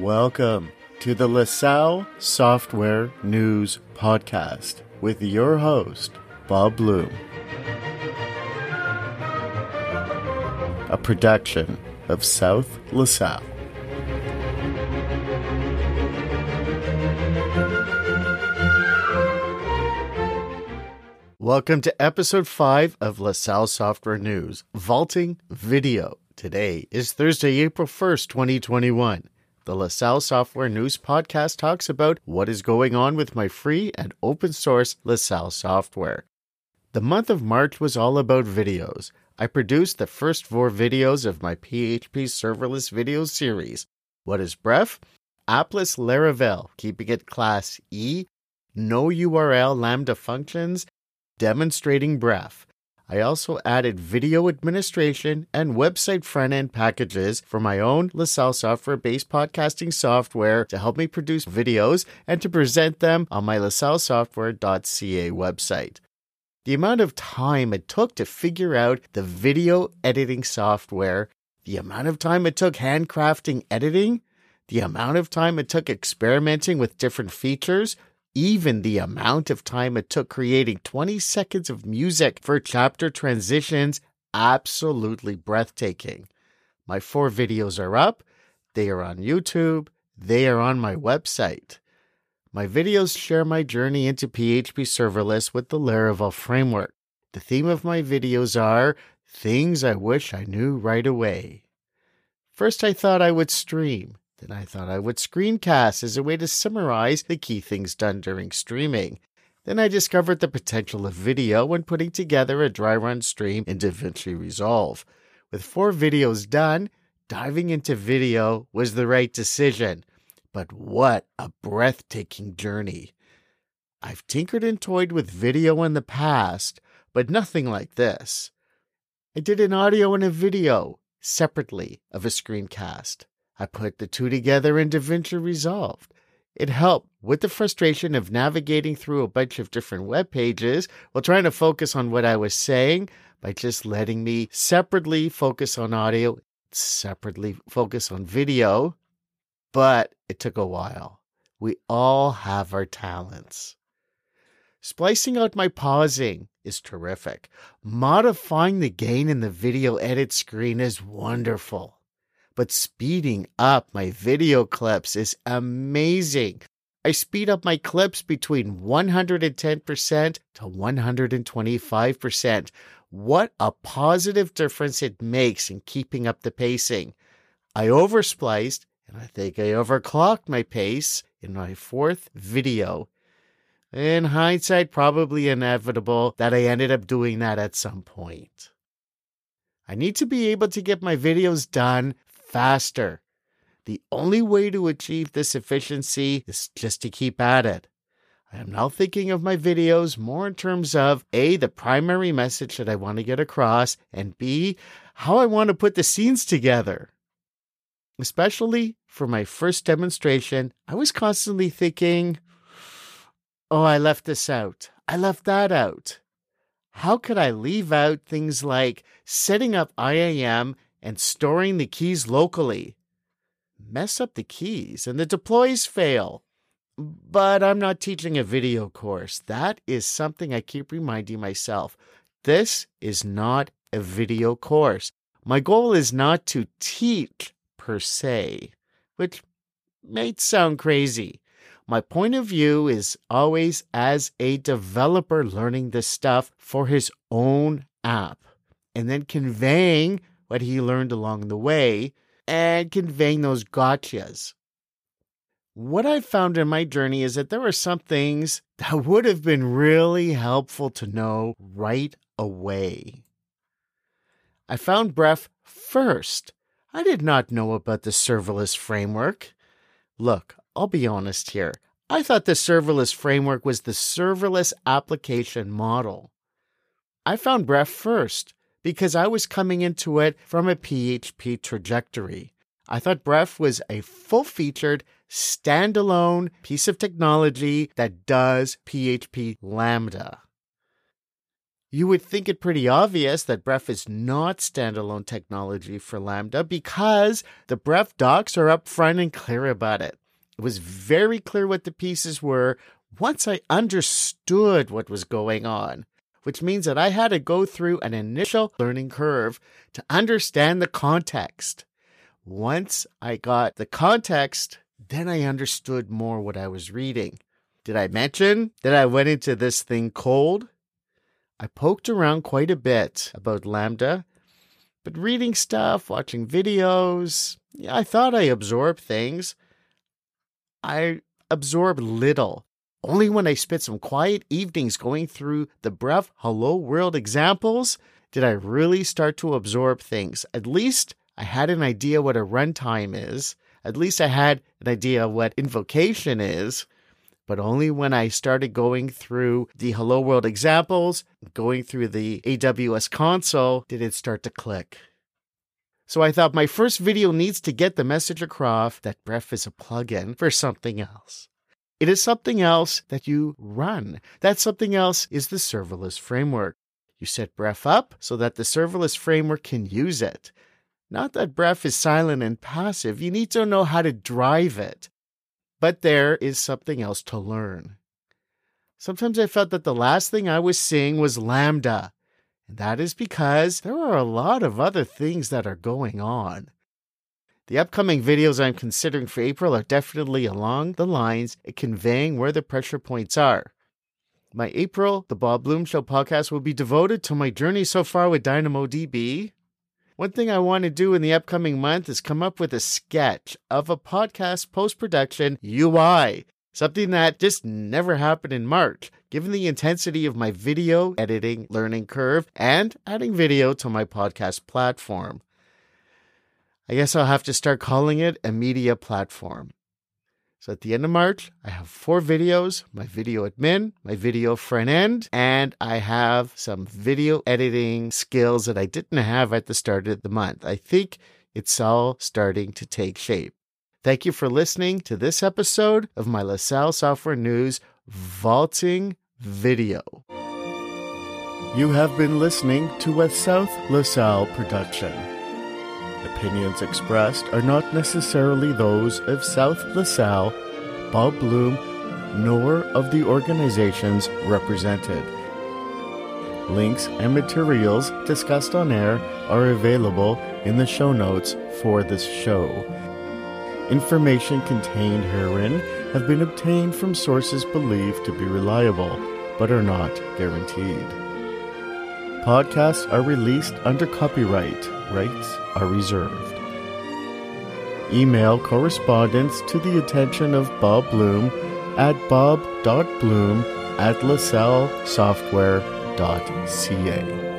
Welcome to the LaSalle Software News Podcast with your host, Bob Bloom. A production of South LaSalle. Welcome to episode 5 of LaSalle Software News Vaulting Video. Today is Thursday, April 1st, 2021. The LaSalle Software News podcast talks about what is going on with my free and open source LaSalle software. The month of March was all about videos. I produced the first four videos of my PHP serverless video series. What is Bref? Appless Laravel, keeping it class E, no URL Lambda functions, demonstrating Bref. I also added video administration and website front end packages for my own LaSalle software based podcasting software to help me produce videos and to present them on my lasallesoftware.ca website. The amount of time it took to figure out the video editing software, the amount of time it took handcrafting editing, the amount of time it took experimenting with different features, even the amount of time it took creating 20 seconds of music for chapter transitions, absolutely breathtaking. My four videos are up, they are on YouTube, they are on my website. My videos share my journey into PHP serverless with the Laravel framework. The theme of my videos are things I wish I knew right away. First, I thought I would stream. Then I thought I would screencast as a way to summarize the key things done during streaming. Then I discovered the potential of video when putting together a dry run stream in DaVinci Resolve. With four videos done, diving into video was the right decision. But what a breathtaking journey! I've tinkered and toyed with video in the past, but nothing like this. I did an audio and a video separately of a screencast. I put the two together in DaVinci Resolve. It helped with the frustration of navigating through a bunch of different web pages while trying to focus on what I was saying by just letting me separately focus on audio, separately focus on video. But it took a while. We all have our talents. Splicing out my pausing is terrific. Modifying the gain in the video edit screen is wonderful but speeding up my video clips is amazing. I speed up my clips between 110% to 125%. What a positive difference it makes in keeping up the pacing. I overspliced and I think I overclocked my pace in my fourth video. In hindsight, probably inevitable that I ended up doing that at some point. I need to be able to get my videos done faster. The only way to achieve this efficiency is just to keep at it. I am now thinking of my videos more in terms of A, the primary message that I want to get across, and B, how I want to put the scenes together. Especially for my first demonstration, I was constantly thinking, oh, I left this out. I left that out. How could I leave out things like setting up IAM and storing the keys locally. Mess up the keys and the deploys fail. But I'm not teaching a video course. That is something I keep reminding myself. This is not a video course. My goal is not to teach per se, which may sound crazy. My point of view is always as a developer learning this stuff for his own app and then conveying what he learned along the way and conveying those gotchas. What I've found in my journey is that there are some things that would have been really helpful to know right away. I found Bref first. I did not know about the serverless framework. Look, I'll be honest here. I thought the serverless framework was the serverless application model. I found Bref first because I was coming into it from a PHP trajectory. I thought Bref was a full featured, standalone piece of technology that does PHP Lambda. You would think it pretty obvious that Bref is not standalone technology for Lambda because the Bref docs are upfront and clear about it. It was very clear what the pieces were once I understood what was going on, which means that I had to go through an initial learning curve to understand the context. Once I got the context, then I understood more what I was reading. Did I mention that I went into this thing cold? I poked around quite a bit about Lambda, but reading stuff, watching videos, I thought I absorbed things. I absorbed little. Only when I spent some quiet evenings going through the Bref Hello World examples did I really start to absorb things. At least I had an idea what a runtime is. At least I had an idea what invocation is but only when I started going through the Hello World examples, going through the AWS console, did it start to click. So I thought my first video needs to get the message across that Bref is a plugin for something else. It is something else that you run. That something else is the serverless framework. You set Bref up so that the serverless framework can use it. Not that Bref is silent and passive. You need to know how to drive it. But there is something else to learn. Sometimes I felt that the last thing I was seeing was Lambda, and that is because there are a lot of other things that are going on. The upcoming videos I'm considering for April are definitely along the lines of conveying where the pressure points are. My April, the Bob Bloom Show podcast will be devoted to my journey so far with DynamoDB, one thing I want to do in the upcoming month is come up with a sketch of a podcast post production UI, something that just never happened in March, given the intensity of my video editing learning curve and adding video to my podcast platform. I guess I'll have to start calling it a media platform. So at the end of March, I have four videos my video admin, my video front end, and I have some video editing skills that I didn't have at the start of the month. I think it's all starting to take shape. Thank you for listening to this episode of my LaSalle Software News Vaulting Video. You have been listening to a South LaSalle production. Opinions expressed are not necessarily those of South LaSalle, Bob Bloom, nor of the organizations represented. Links and materials discussed on air are available in the show notes for this show. Information contained herein have been obtained from sources believed to be reliable, but are not guaranteed. Podcasts are released under copyright. Rights are reserved. Email correspondence to the attention of Bob Bloom at bob.bloom at lasallesoftware.ca.